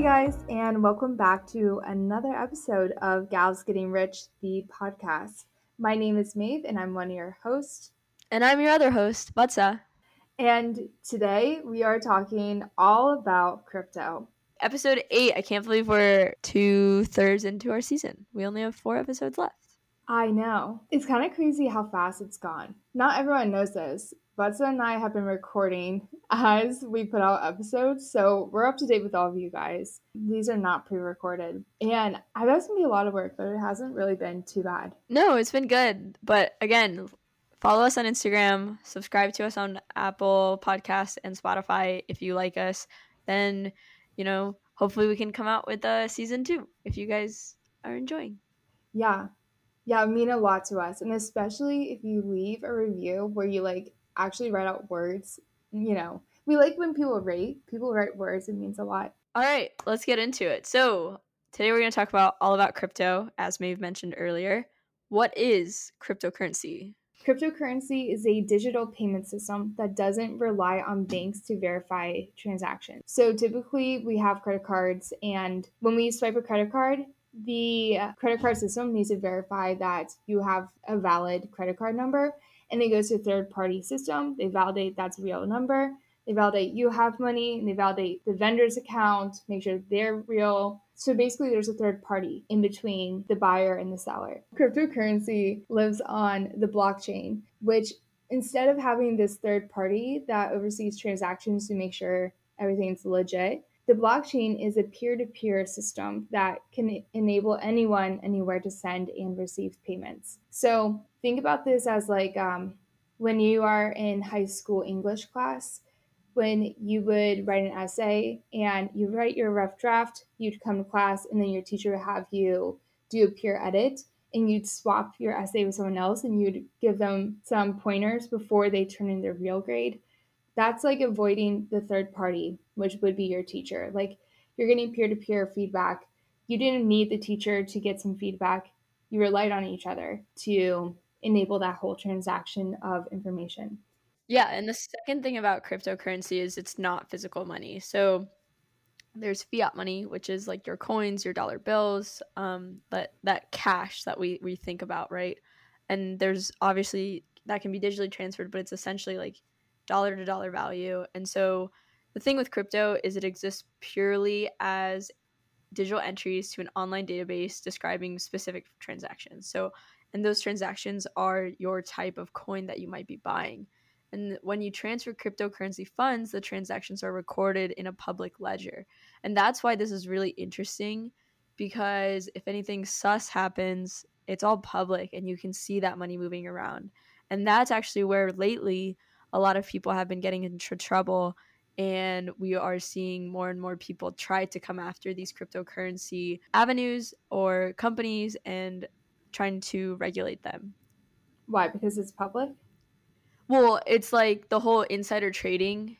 Hey guys, and welcome back to another episode of Gals Getting Rich, the podcast. My name is Maeve, and I'm one of your hosts. And I'm your other host, Vattsa. And today we are talking all about crypto. Episode eight. I can't believe we're two thirds into our season. We only have four episodes left. I know. It's kind of crazy how fast it's gone. Not everyone knows this. Vattsa and I have been recording as we put out episodes, so we're up to date with all of you guys. These are not pre recorded. And I bet it's gonna be a lot of work, but it hasn't really been too bad. No, it's been good. But again, follow us on Instagram, subscribe to us on Apple Podcasts and Spotify if you like us. Then, you know, hopefully we can come out with a season two if you guys are enjoying. Yeah. Yeah, it mean a lot to us. And especially if you leave a review where you like actually write out words, you know, we like when people write, people write words, it means a lot. All right, let's get into it. So, today we're going to talk about all about crypto, as Maeve mentioned earlier. What is cryptocurrency? Cryptocurrency is a digital payment system that doesn't rely on banks to verify transactions. So typically, we have credit cards, and when we swipe a credit card, the credit card system needs to verify that you have a valid credit card number and it goes to a third party system. They validate that's a real number. They validate you have money and they validate the vendor's account, make sure they're real. So basically, there's a third party in between the buyer and the seller. Cryptocurrency lives on the blockchain, which instead of having this third party that oversees transactions to make sure everything's legit, the blockchain is a peer to peer system that can enable anyone anywhere to send and receive payments. So think about this as like um, when you are in high school English class, when you would write an essay and you write your rough draft, you'd come to class, and then your teacher would have you do a peer edit and you'd swap your essay with someone else and you'd give them some pointers before they turn in their real grade. That's like avoiding the third party, which would be your teacher. Like you're getting peer to peer feedback. You didn't need the teacher to get some feedback. You relied on each other to enable that whole transaction of information. Yeah, and the second thing about cryptocurrency is it's not physical money. So there's fiat money, which is like your coins, your dollar bills, um, but that cash that we we think about, right? And there's obviously that can be digitally transferred, but it's essentially like dollar to dollar value. And so the thing with crypto is it exists purely as digital entries to an online database describing specific transactions. So and those transactions are your type of coin that you might be buying. And when you transfer cryptocurrency funds, the transactions are recorded in a public ledger. And that's why this is really interesting because if anything sus happens, it's all public and you can see that money moving around. And that's actually where lately a lot of people have been getting into trouble and we are seeing more and more people try to come after these cryptocurrency avenues or companies and trying to regulate them. Why? Because it's public? Well, it's like the whole insider trading.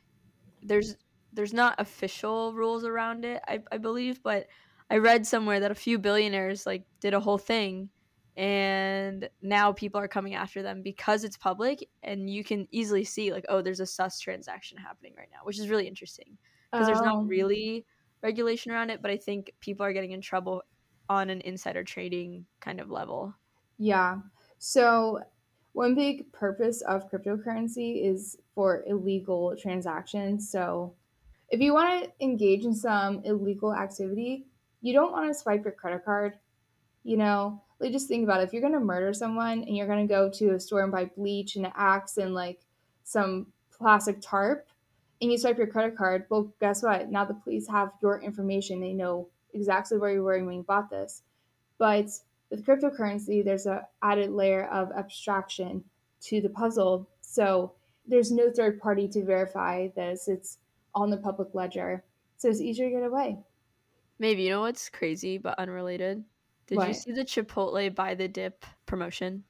There's there's not official rules around it, I, I believe, but I read somewhere that a few billionaires like did a whole thing and now people are coming after them because it's public and you can easily see like oh there's a sus transaction happening right now which is really interesting because there's not oh. really regulation around it but i think people are getting in trouble on an insider trading kind of level. Yeah. So, one big purpose of cryptocurrency is for illegal transactions. So, if you want to engage in some illegal activity, you don't want to swipe your credit card. You know, like just think about it. If you're to murder someone and you're to go to a store and buy bleach and an axe and like some plastic tarp and you swipe your credit card, well, guess what? Now the police have your information. They know exactly where you were when you bought this. But with cryptocurrency, there's a added layer of abstraction to the puzzle. So there's no third party to verify this. It's on the public ledger. So it's easier to get away. Maybe you know what's crazy but unrelated? Did what? you see the Chipotle buy the dip promotion?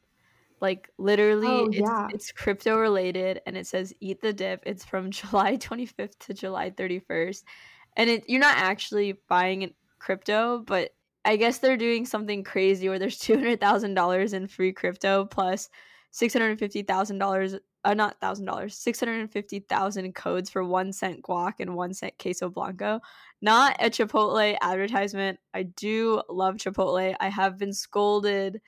Like literally oh, it's, yeah. it's crypto related and it says eat the dip. It's from July 25th to July 31st. And it, you're not actually buying it crypto, but I guess they're doing something crazy where there's two hundred thousand dollars in free crypto plus six hundred fifty thousand dollars uh, not thousand dollars, six hundred and fifty thousand codes for one cent guac and one cent queso blanco. Not a Chipotle advertisement. I do love Chipotle. I have been scolded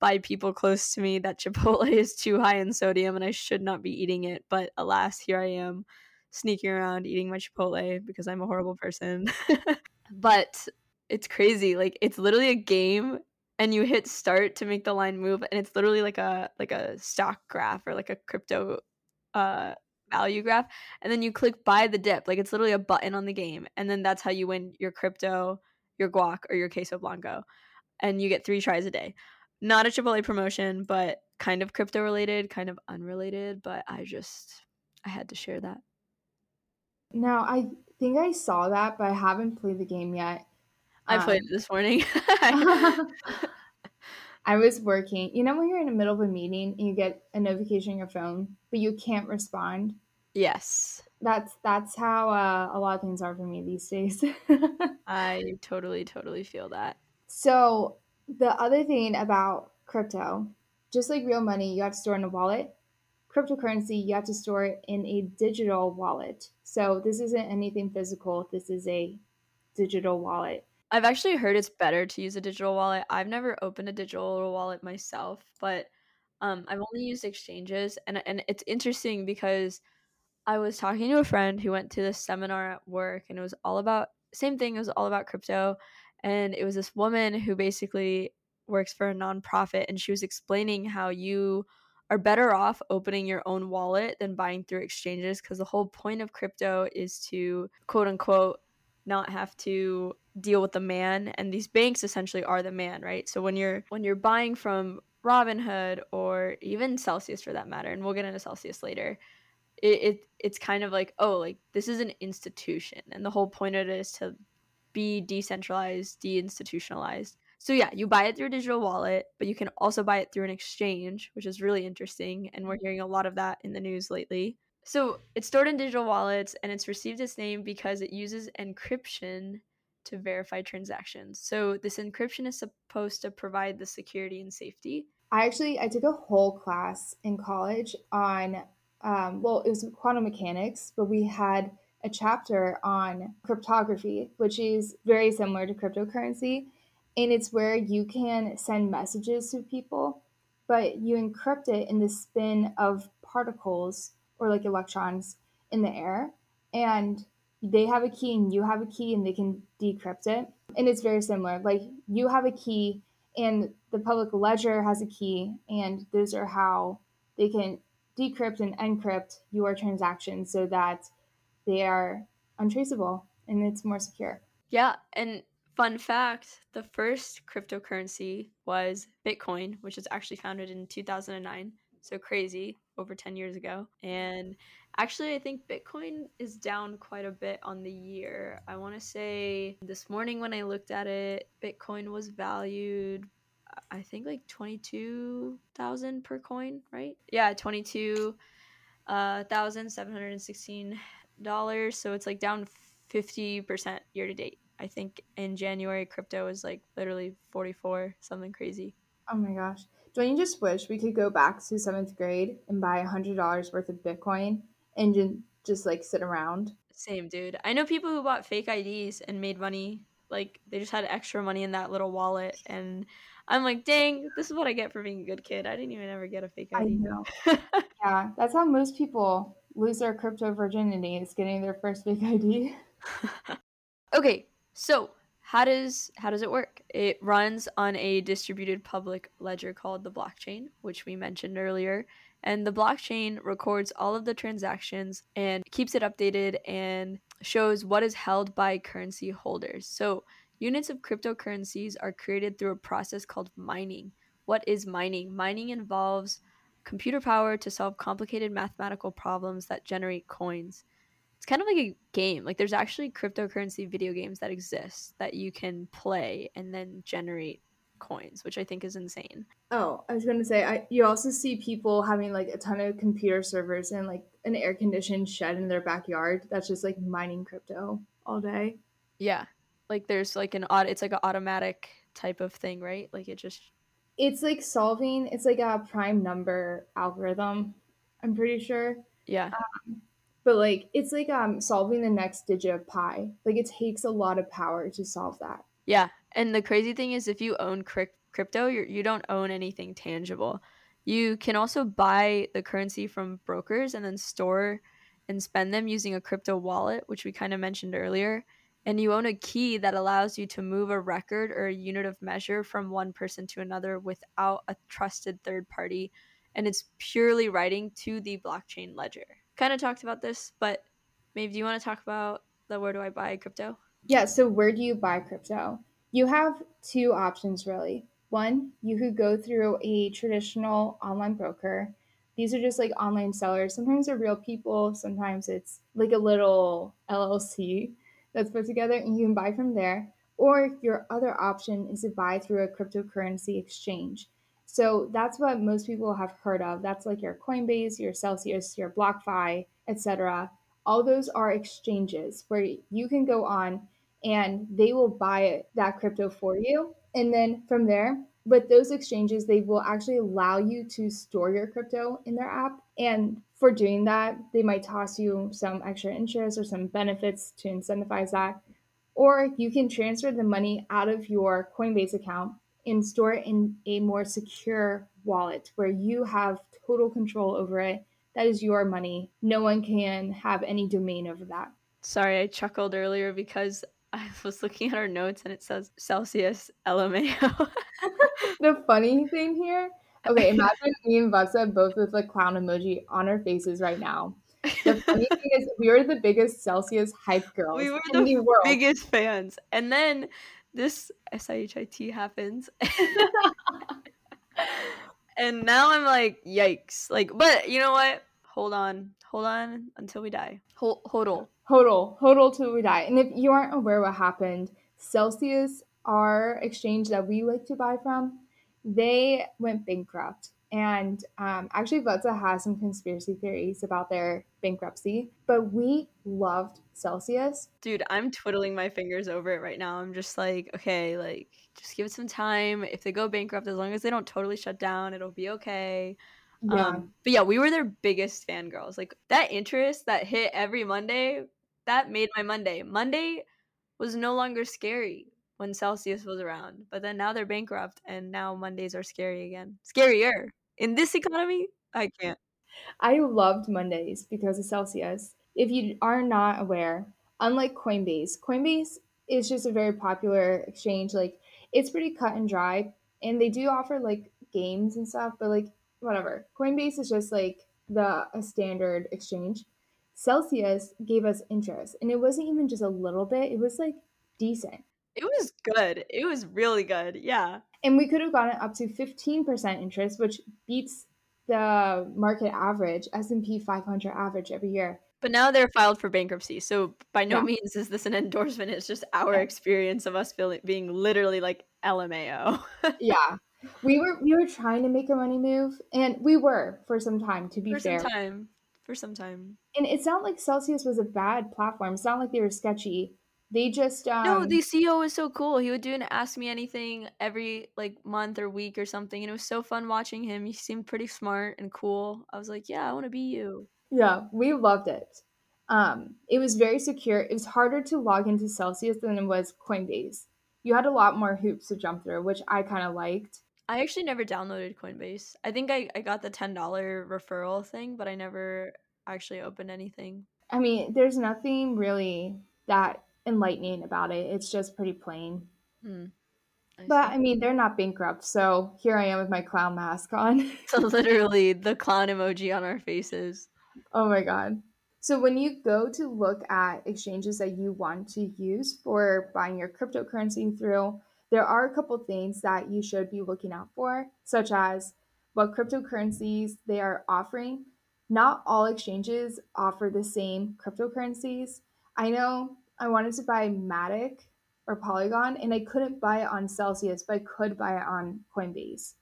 by people close to me that Chipotle is too high in sodium and I should not be eating it. But alas, here I am sneaking around eating my Chipotle because I'm a horrible person. but it's crazy. Like it's literally a game and you hit start to make the line move and it's literally like a like a stock graph or like a crypto uh value graph and then you click buy the dip like it's literally a button on the game and then that's how you win your crypto your guac or your queso blanco and you get three tries a day not a Chipotle promotion, but kind of crypto related, kind of unrelated. But I just, I had to share that. Now, I think I saw that, but I haven't played the game yet. I um, played it this morning. I was working. You know, when you're in the middle of a meeting and you get a notification on your phone, but you can't respond? Yes. That's that's how uh, a lot of things are for me these days. I totally, totally feel that. So the other thing about crypto, just like real money, you have to store in a wallet. Cryptocurrency, you have to store it in a digital wallet. So this isn't anything physical. This is a digital wallet. I've actually heard it's better to use a digital wallet. I've never opened a digital wallet myself, but um, I've only used exchanges, and and it's interesting because I was talking to a friend who went to this seminar at work, and it was all about same thing. It was all about crypto, and it was this woman who basically works for a nonprofit and she was explaining how you are better off opening your own wallet than buying through exchanges because the whole point of crypto is to quote unquote not have to deal with the man and these banks essentially are the man right so when you're when you're buying from robinhood or even celsius for that matter and we'll get into celsius later it, it it's kind of like oh like this is an institution and the whole point of it is to be decentralized, deinstitutionalized. So yeah, you buy it through a digital wallet, but you can also buy it through an exchange, which is really interesting and we're hearing a lot of that in the news lately. So it's stored in digital wallets and it's received its name because it uses encryption to verify transactions. So this encryption is supposed to provide the security and safety. I actually I took a whole class in college on um, well it was quantum mechanics, but we had a chapter on cryptography, which is very similar to cryptocurrency. And it's where you can send messages to people, but you encrypt it in the spin of particles or like electrons in the air. And they have a key and you have a key and they can decrypt it. And it's very similar. Like you have a key and the public ledger has a key, and those are how they can decrypt and encrypt your transactions so that they are untraceable and it's more secure. Yeah, and fun fact, the first cryptocurrency was Bitcoin, which was actually founded in 2009. So crazy, over 10 years ago. And actually, I think Bitcoin is down quite a bit on the year. I want to say this morning when I looked at it, Bitcoin was valued I think like 22,000 per coin, right? Yeah, 22 uh, dollars, so it's like down fifty percent year to date. I think in January crypto was like literally forty four, something crazy. Oh my gosh! Don't you just wish we could go back to seventh grade and buy a hundred dollars worth of Bitcoin and just just like sit around? Same, dude. I know people who bought fake IDs and made money. Like they just had extra money in that little wallet, and I'm like, dang, this is what I get for being a good kid. I didn't even ever get a fake ID. I know. yeah, that's how most people lose their crypto virginity is getting their first fake ID. okay, so how does how does it work? It runs on a distributed public ledger called the blockchain, which we mentioned earlier. And the blockchain records all of the transactions and keeps it updated and shows what is held by currency holders. So, units of cryptocurrencies are created through a process called mining. What is mining? Mining involves computer power to solve complicated mathematical problems that generate coins. It's kind of like a game. Like there's actually cryptocurrency video games that exist that you can play and then generate coins, which I think is insane. Oh, I was going to say I you also see people having like a ton of computer servers and like an air conditioned shed in their backyard that's just like mining crypto all day. Yeah. Like there's like an odd it's like an automatic type of thing, right? Like it just it's like solving it's like a prime number algorithm I'm pretty sure. Yeah. Um, but like it's like um solving the next digit of pi. Like it takes a lot of power to solve that. Yeah, and the crazy thing is, if you own crypto, you're, you don't own anything tangible. You can also buy the currency from brokers and then store and spend them using a crypto wallet, which we kind of mentioned earlier. And you own a key that allows you to move a record or a unit of measure from one person to another without a trusted third party. And it's purely writing to the blockchain ledger. Kind of talked about this, but maybe do you want to talk about the where do I buy crypto? Yeah, so where do you buy crypto? You have two options really. One, you could go through a traditional online broker. These are just like online sellers. Sometimes they're real people, sometimes it's like a little LLC that's put together, and you can buy from there. Or your other option is to buy through a cryptocurrency exchange. So that's what most people have heard of. That's like your Coinbase, your Celsius, your BlockFi, etc. All those are exchanges where you can go on and they will buy that crypto for you. And then from there, with those exchanges, they will actually allow you to store your crypto in their app. And for doing that, they might toss you some extra interest or some benefits to incentivize that. Or you can transfer the money out of your Coinbase account and store it in a more secure wallet where you have total control over it that is your money. No one can have any domain over that. Sorry, I chuckled earlier because I was looking at our notes and it says Celsius LMAO. the funny thing here, okay, imagine me and Vattsa both with the clown emoji on our faces right now. The funny thing is, we were the biggest Celsius hype girls we were in the, the world. biggest fans. And then this SIHIT happens. and now I'm like, yikes. Like, but you know what? hold on, hold on until we die. Hold, hodl. Hodl, hodl till we die. And if you aren't aware what happened, Celsius, our exchange that we like to buy from, they went bankrupt. And um, actually, Vattsa has some conspiracy theories about their bankruptcy, but we loved Celsius. Dude, I'm twiddling my fingers over it right now. I'm just like, okay, like, just give it some time. If they go bankrupt, as long as they don't totally shut down, it'll be okay. Yeah. Um, but yeah, we were their biggest fangirls. Like that interest that hit every Monday, that made my Monday. Monday was no longer scary when Celsius was around, but then now they're bankrupt and now Mondays are scary again. Scarier. In this economy, I can't. I loved Mondays because of Celsius. If you are not aware, unlike Coinbase, Coinbase is just a very popular exchange. Like it's pretty cut and dry, and they do offer like games and stuff, but like whatever. Coinbase is just like the a standard exchange. Celsius gave us interest, and it wasn't even just a little bit. It was like decent. It was good. It was really good. Yeah. And we could have gotten up to 15% interest, which beats the market average, S&P 500 average every year. But now they're filed for bankruptcy. So by no yeah. means is this an endorsement. It's just our yeah. experience of us feeling being literally like LMAO. yeah we were we were trying to make a money move, and we were for some time. To be for fair, some time, for some time. And it's not like Celsius was a bad platform. It's not like they were sketchy. They just um, no. The CEO was so cool. He would do an ask me anything every like month or week or something, and it was so fun watching him. He seemed pretty smart and cool. I was like, yeah, I want to be you. Yeah, we loved it. Um, it was very secure. It was harder to log into Celsius than it was Coinbase. You had a lot more hoops to jump through, which I kind of liked. I actually never downloaded Coinbase. I think I, I got the $10 referral thing, but I never actually opened anything. I mean, there's nothing really that enlightening about it. It's just pretty plain. Hmm. I but I mean, they're not bankrupt, so here I am with my clown mask on. so literally the clown emoji on our faces. Oh my god. So when you go to look at exchanges that you want to use for buying your cryptocurrency through, there are a couple things that you should be looking out for, such as what cryptocurrencies they are offering. Not all exchanges offer the same cryptocurrencies. I know I wanted to buy Matic or Polygon and I couldn't buy it on Celsius, but I could buy it on Coinbase.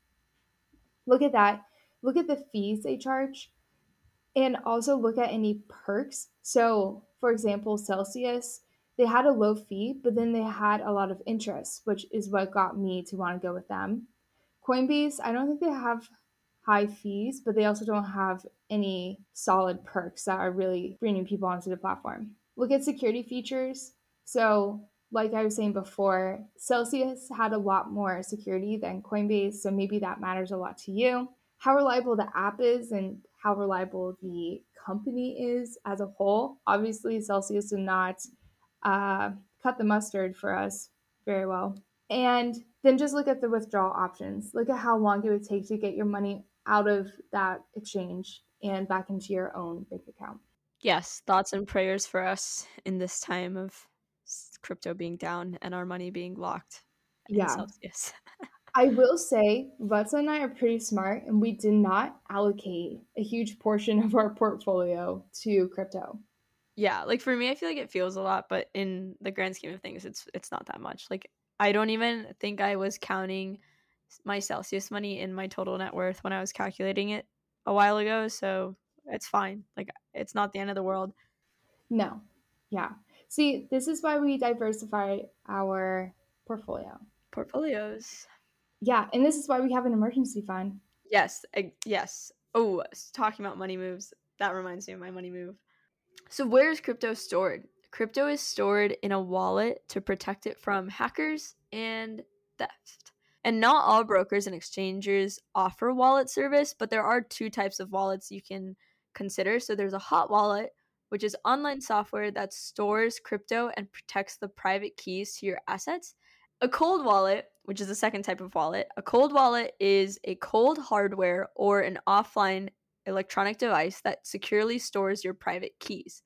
Look at that. Look at the fees they charge and also look at any perks. So, for example, Celsius they had a low fee, but then they had a lot of interest, which is what got me to want to go with them. Coinbase, I don't think they have high fees, but they also don't have any solid perks that are really bringing people onto the platform. Look at security features. So, like I was saying before, Celsius had a lot more security than Coinbase, so maybe that matters a lot to you. How reliable the app is and how reliable the company is as a whole. Obviously, Celsius did not uh, cut the mustard for us very well. And then just look at the withdrawal options. Look at how long it would take to get your money out of that exchange and back into your own bank account. Yes, thoughts and prayers for us in this time of crypto being down and our money being locked. Yeah. Celsius. I will say, Vattsa and I are pretty smart, and we did not allocate a huge portion of our portfolio to crypto. Yeah, like for me, I feel like it feels a lot, but in the grand scheme of things, it's it's not that much. Like I don't even think I was counting my Celsius money in my total net worth when I was calculating it a while ago. So it's fine. Like it's not the end of the world. No. Yeah. See, this is why we diversify our portfolio. Portfolios. Yeah, and this is why we have an emergency fund. Yes. I, yes. Oh, talking about money moves. That reminds me of my money move. So where is crypto stored? Crypto is stored in a wallet to protect it from hackers and theft. And not all brokers and exchangers offer wallet service, but there are two types of wallets you can consider. So there's a hot wallet, which is online software that stores crypto and protects the private keys to your assets. A cold wallet, which is the second type of wallet, a cold wallet is a cold hardware or an offline electronic device that securely stores your private keys.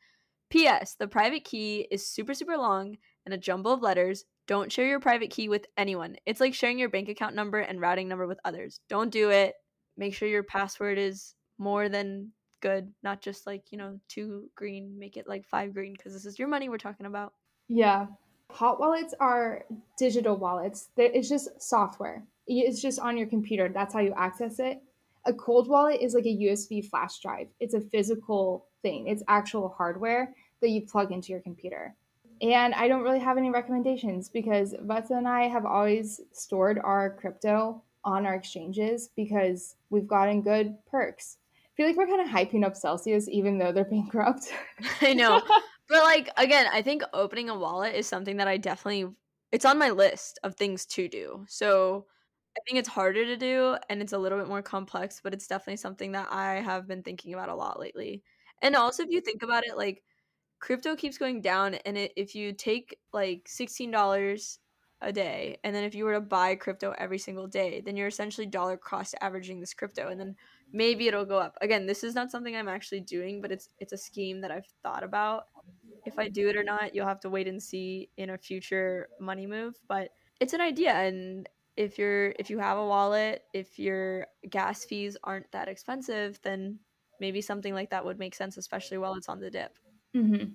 P.S. The private key is super, super long and a jumble of letters, don't share your private key with anyone. It's like sharing your bank account number and routing number with others. Don't do it. Make sure your password is more than good, not just like, you know, two green, make it like five green because this is your money we're talking about. Yeah. Hot wallets are digital wallets. It's just software. It's just on your computer. That's how you access it. A cold wallet is like a USB flash drive. It's a physical thing. It's actual hardware that you plug into your computer. And I don't really have any recommendations because Vattsa and I have always stored our crypto on our exchanges because we've gotten good perks. I feel like we're kind of hyping up Celsius even though they're bankrupt. I know. But like again, I think opening a wallet is something that I definitely it's on my list of things to do. So I think it's harder to do and it's a little bit more complex, but it's definitely something that I have been thinking about a lot lately. And also if you think about it like crypto keeps going down and it, if you take like $16 a day and then if you were to buy crypto every single day then you're essentially dollar cost averaging this crypto and then maybe it'll go up again this is not something i'm actually doing but it's it's a scheme that i've thought about if i do it or not you'll have to wait and see in a future money move but it's an idea and if you're if you have a wallet if your gas fees aren't that expensive then maybe something like that would make sense especially while it's on the dip Mm-hmm.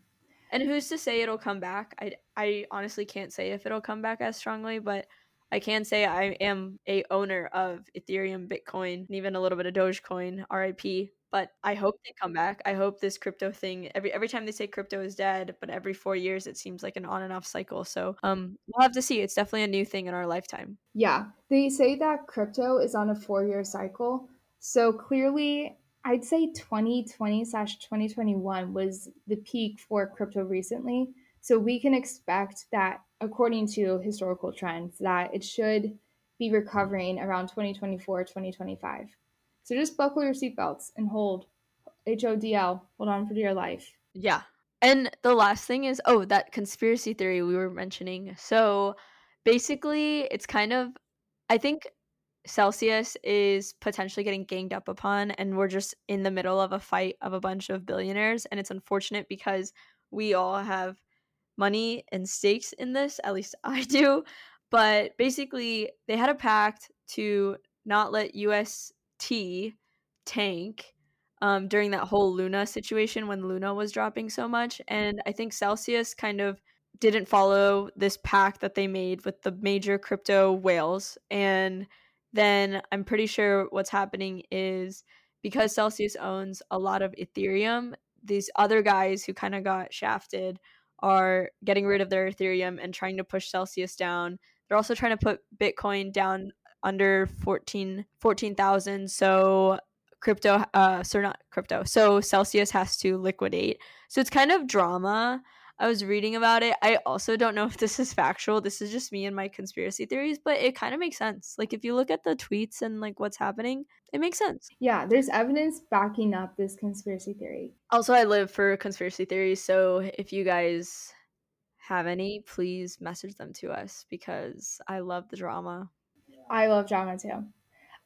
And who's to say it'll come back? I, I honestly can't say if it'll come back as strongly, but I can say I am a owner of Ethereum, Bitcoin, and even a little bit of Dogecoin, RIP. But I hope they come back. I hope this crypto thing every every time they say crypto is dead, but every four years it seems like an on and off cycle. So um we'll have to see. It's definitely a new thing in our lifetime. Yeah. They say that crypto is on a four year cycle. So clearly I'd say 2020 slash 2021 was the peak for crypto recently. So we can expect that, according to historical trends, that it should be recovering around 2024, 2025. So just buckle your seatbelts and hold HODL, hold on for dear life. Yeah. And the last thing is oh, that conspiracy theory we were mentioning. So basically, it's kind of, I think Celsius is potentially getting ganged up upon, and we're just in the middle of a fight of a bunch of billionaires. And it's unfortunate because we all have money and stakes in this, at least I do. But basically, they had a pact to not let UST tank um, during that whole Luna situation when Luna was dropping so much. And I think Celsius kind of didn't follow this pact that they made with the major crypto whales. And then I'm pretty sure what's happening is because Celsius owns a lot of Ethereum, these other guys who kind of got shafted are getting rid of their Ethereum and trying to push Celsius down. They're also trying to put Bitcoin down under 14 14,000 so crypto uh so not crypto so celsius has to liquidate so it's kind of drama i was reading about it. I also don't know if this is factual. This is just me and my conspiracy theories but it kind of makes sense. Like if you look at the tweets and like what's happening it makes sense. Yeah, there's evidence backing up this conspiracy theory. also i live for conspiracy theories so if you guys have any please message them to us because i love the drama. I love drama too.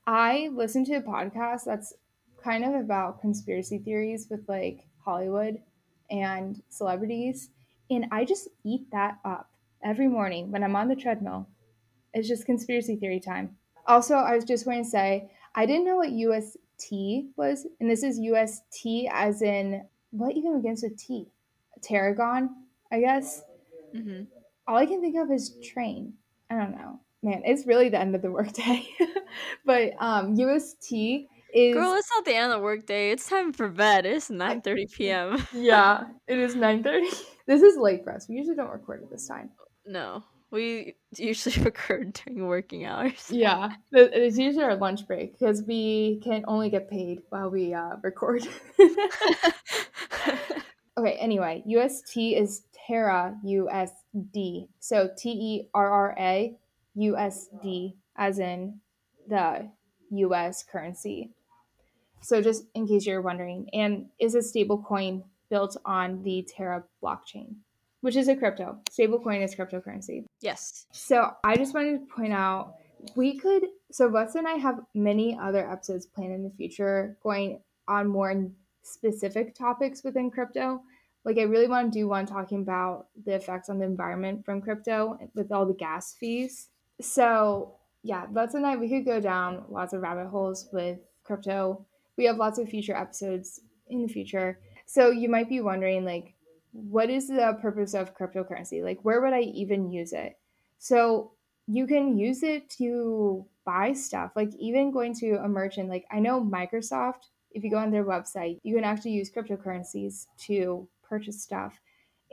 I listen to a podcast that's kind of about conspiracy theories with like Hollywood and celebrities, and I just eat that up every morning when I'm on the treadmill. It's just conspiracy theory time. Also, I was just going to say, I didn't know what UST was, and this is UST as in what even begins with T? Tarragon, I guess. mm-hmm. All I can think of is train. I don't know. Man, it's really the end of the workday. but um UST is Girl, it's not the end of the workday. It's time for bed. It's 9:30 p.m. Yeah, it is 9:30. This is late for us. We usually don't record at this time. no, we usually record during working hours. Yeah, it's usually our lunch break because we can only get paid while we uh, record. okay, anyway, UST is Terra USD. So T E R R A USD, as in the US currency. So, just in case you're wondering, and is a stable coin built on the Terra blockchain, which is a crypto. Stablecoin is cryptocurrency. yes. So I just wanted to point out we could so Butts and I have many other episodes planned in the future going on more specific topics within crypto. Like I really want to do one talking about the effects on the environment from crypto with all the gas fees. So yeah, Butts and I we could go down lots of rabbit holes with crypto. We have lots of future episodes in the future. So you might be wondering like what is the purpose of cryptocurrency? Like where would I even use it? So you can use it to buy stuff, like even going to a merchant. Like I know Microsoft, if you go on their website, you can actually use cryptocurrencies to purchase stuff.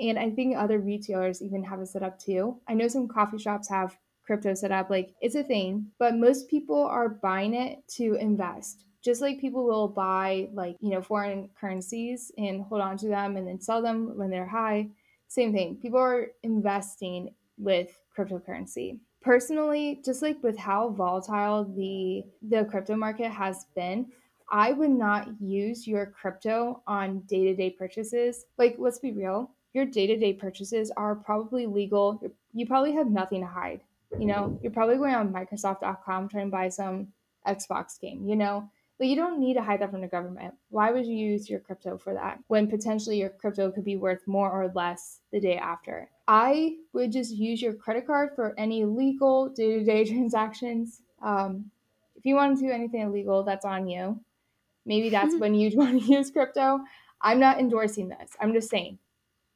And I think other retailers even have it set up too. I know some coffee shops have crypto set up, like it's a thing, but most people are buying it to invest. Just like people will buy like, you know, foreign currencies and hold on to them and then sell them when they're high. Same thing. People are investing with cryptocurrency. Personally just like with how volatile the the crypto market has been i would not use your crypto on day-to-day purchases. Like let's be real. Your day-to-day purchases are probably legal. You probably have nothing to hide you know? You're probably going on microsoft.com trying to buy some xbox game you know but you don't need to hide that from the government. Why would you use your crypto for that when potentially your crypto could be worth more or less the day after? I would just use your credit card for any legal day to day transactions. Um, if you want to do anything illegal, that's on you. Maybe that's when you'd want to use crypto. I'm not endorsing this. I'm just saying,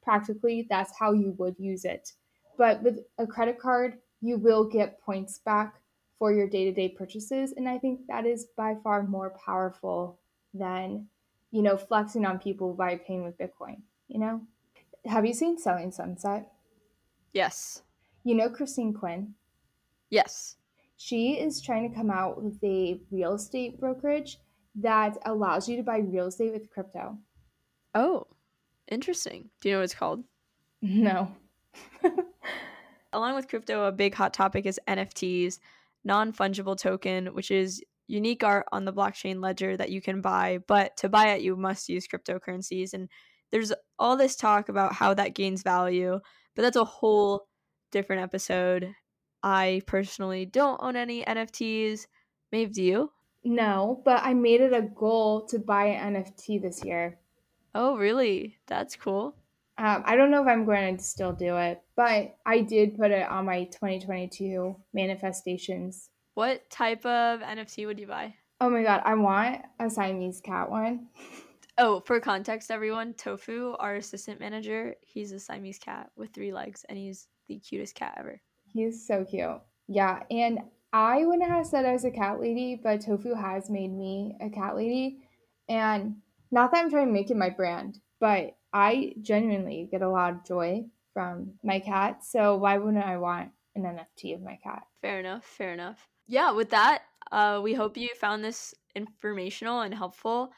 practically, that's how you would use it. But with a credit card, you will get points back for your day-to-day purchases and i think that is by far more powerful than you know flexing on people by paying with bitcoin you know have you seen selling sunset Yes. you know christine quinn Yes. she is trying to come out with a real estate brokerage that allows you to buy real estate with crypto Oh, interesting. Do you know what it's called? no Along with crypto, a big hot topic is NFTs, non fungible token, which is unique art on the blockchain ledger that you can buy. But to buy it, you must use cryptocurrencies. And there's all this talk about how that gains value, but that's a whole different episode. I personally don't own any NFTs. Maeve, do you? no but i made it a goal to buy an nft this year Oh, really? That's cool. Um, I don't know if I'm going to still do it, but I did put it on my 2022 manifestations. What type of NFT would you buy? Oh my god, I want a Siamese cat one. Oh, for context, everyone, Tofu, our assistant manager, he's a Siamese cat with three legs, and he's the cutest cat ever. He's so cute. Yeah, and I wouldn't have said I was a cat lady, but Tofu has made me a cat lady. And not that I'm trying to make it my brand, but I genuinely get a lot of joy from my cat. So why wouldn't I want an NFT of my cat? Fair enough. Fair enough. yeah, with that, uh, we hope you found this informational and helpful.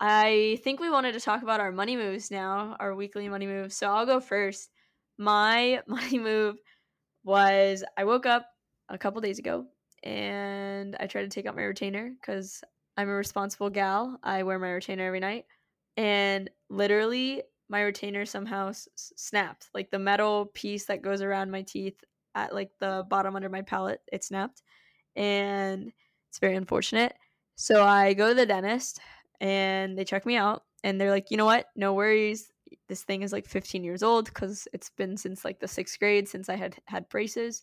I think we wanted to talk about our money moves now, our weekly money moves. So I'll go first. My money move was I woke up a couple days ago and I tried to take out my retainer because I'm a responsible gal. I wear my retainer every night. And literally, my retainer somehow s- snapped. Like the metal piece that goes around my teeth at like the bottom under my palate, it snapped. And it's very unfortunate. So I go to the dentist and they check me out and they're like, you know what? No worries. This thing is like 15 years old because it's been since like the sixth grade since I had had braces.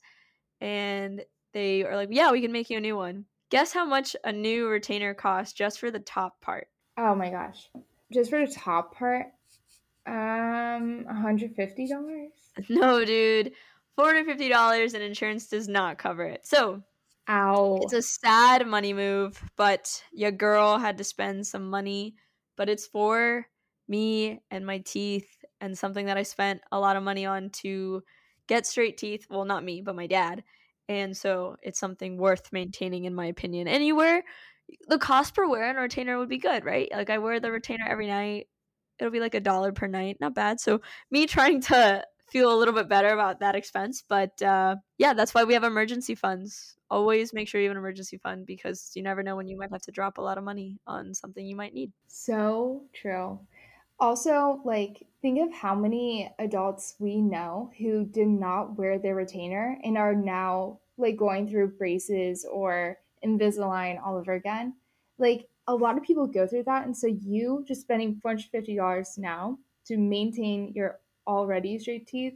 And they are like, yeah, we can make you a new one. Guess how much a new retainer costs just for the top part? Oh my gosh. Just for the top part, um, $150? No, dude. $450 and insurance does not cover it. So Ow. It's a sad money move, but your girl had to spend some money, but it's for me and my teeth and something that I spent a lot of money on to get straight teeth. Well, not me, but my dad. And so it's something worth maintaining, in my opinion. Anywhere, the cost per wear on a retainer would be good, right? Like I wear the retainer every night. It'll be like a dollar per night. Not bad. So me trying to feel a little bit better about that expense. But uh, yeah, that's why we have emergency funds. Always make sure you have an emergency fund because you never know when you might have to drop a lot of money on something you might need. So true. Also, like, think of how many adults we know who did not wear their retainer and are now like going through braces or Invisalign all over again. Like, a lot of people go through that. And so, you just spending $450 now to maintain your already straight teeth,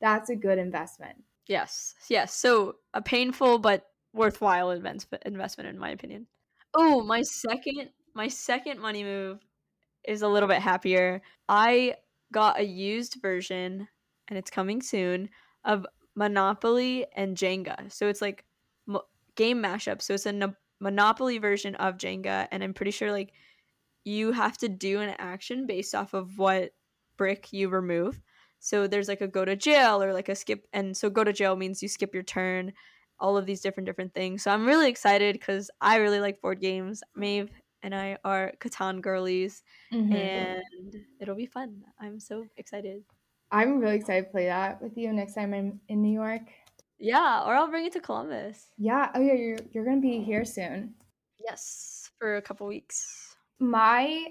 that's a good investment. Yes. Yes. So, a painful but worthwhile invest- investment, in my opinion. Oh, my second. My second money move is a little bit happier. I got a used version, and it's coming soon, of Monopoly and Jenga. So it's like mo- game mashup. So it's a Monopoly version of Jenga, and I'm pretty sure like you have to do an action based off of what brick you remove. So there's like a go to jail or like a skip, and so go to jail means you skip your turn. All of these different different things. So I'm really excited because I really like board games. Maeve and I are Catan girlies, Mhm. and it'll be fun. I'm so excited. I'm really excited to play that with you next time I'm in New York. Yeah, or I'll bring it to Columbus. Yeah. Oh, yeah. You're, you're going to be here soon. Yes, for a couple weeks. My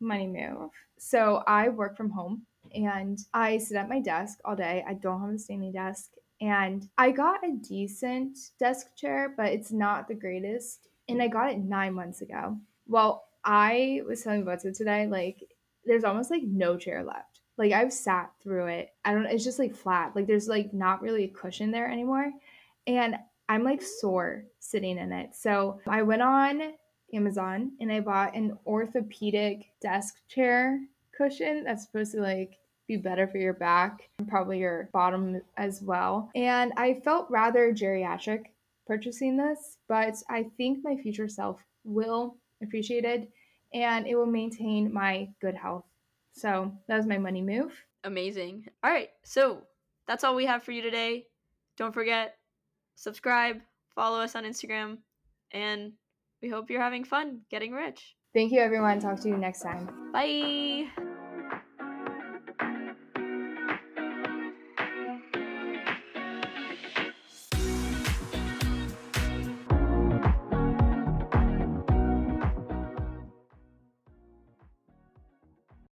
money move. So I work from home and I sit at my desk all day. I don't have a standing desk. And I got a decent desk chair, but it's not the greatest. And I got it nine months ago. Well, I was telling Butsu today, like, there's almost like no chair left. Like, I've sat through it. I don't, it's just like flat. Like, there's like not really a cushion there anymore. And I'm like sore sitting in it. So I went on Amazon and I bought an orthopedic desk chair cushion that's supposed to like be better for your back and probably your bottom as well. And I felt rather geriatric purchasing this, but I think my future self will appreciate it and it will maintain my good health. So that was my money move. Amazing. All right, so that's all we have for you today. Don't forget, subscribe, follow us on Instagram, and we hope you're having fun getting rich. Thank you, everyone. Talk to you next time. Bye.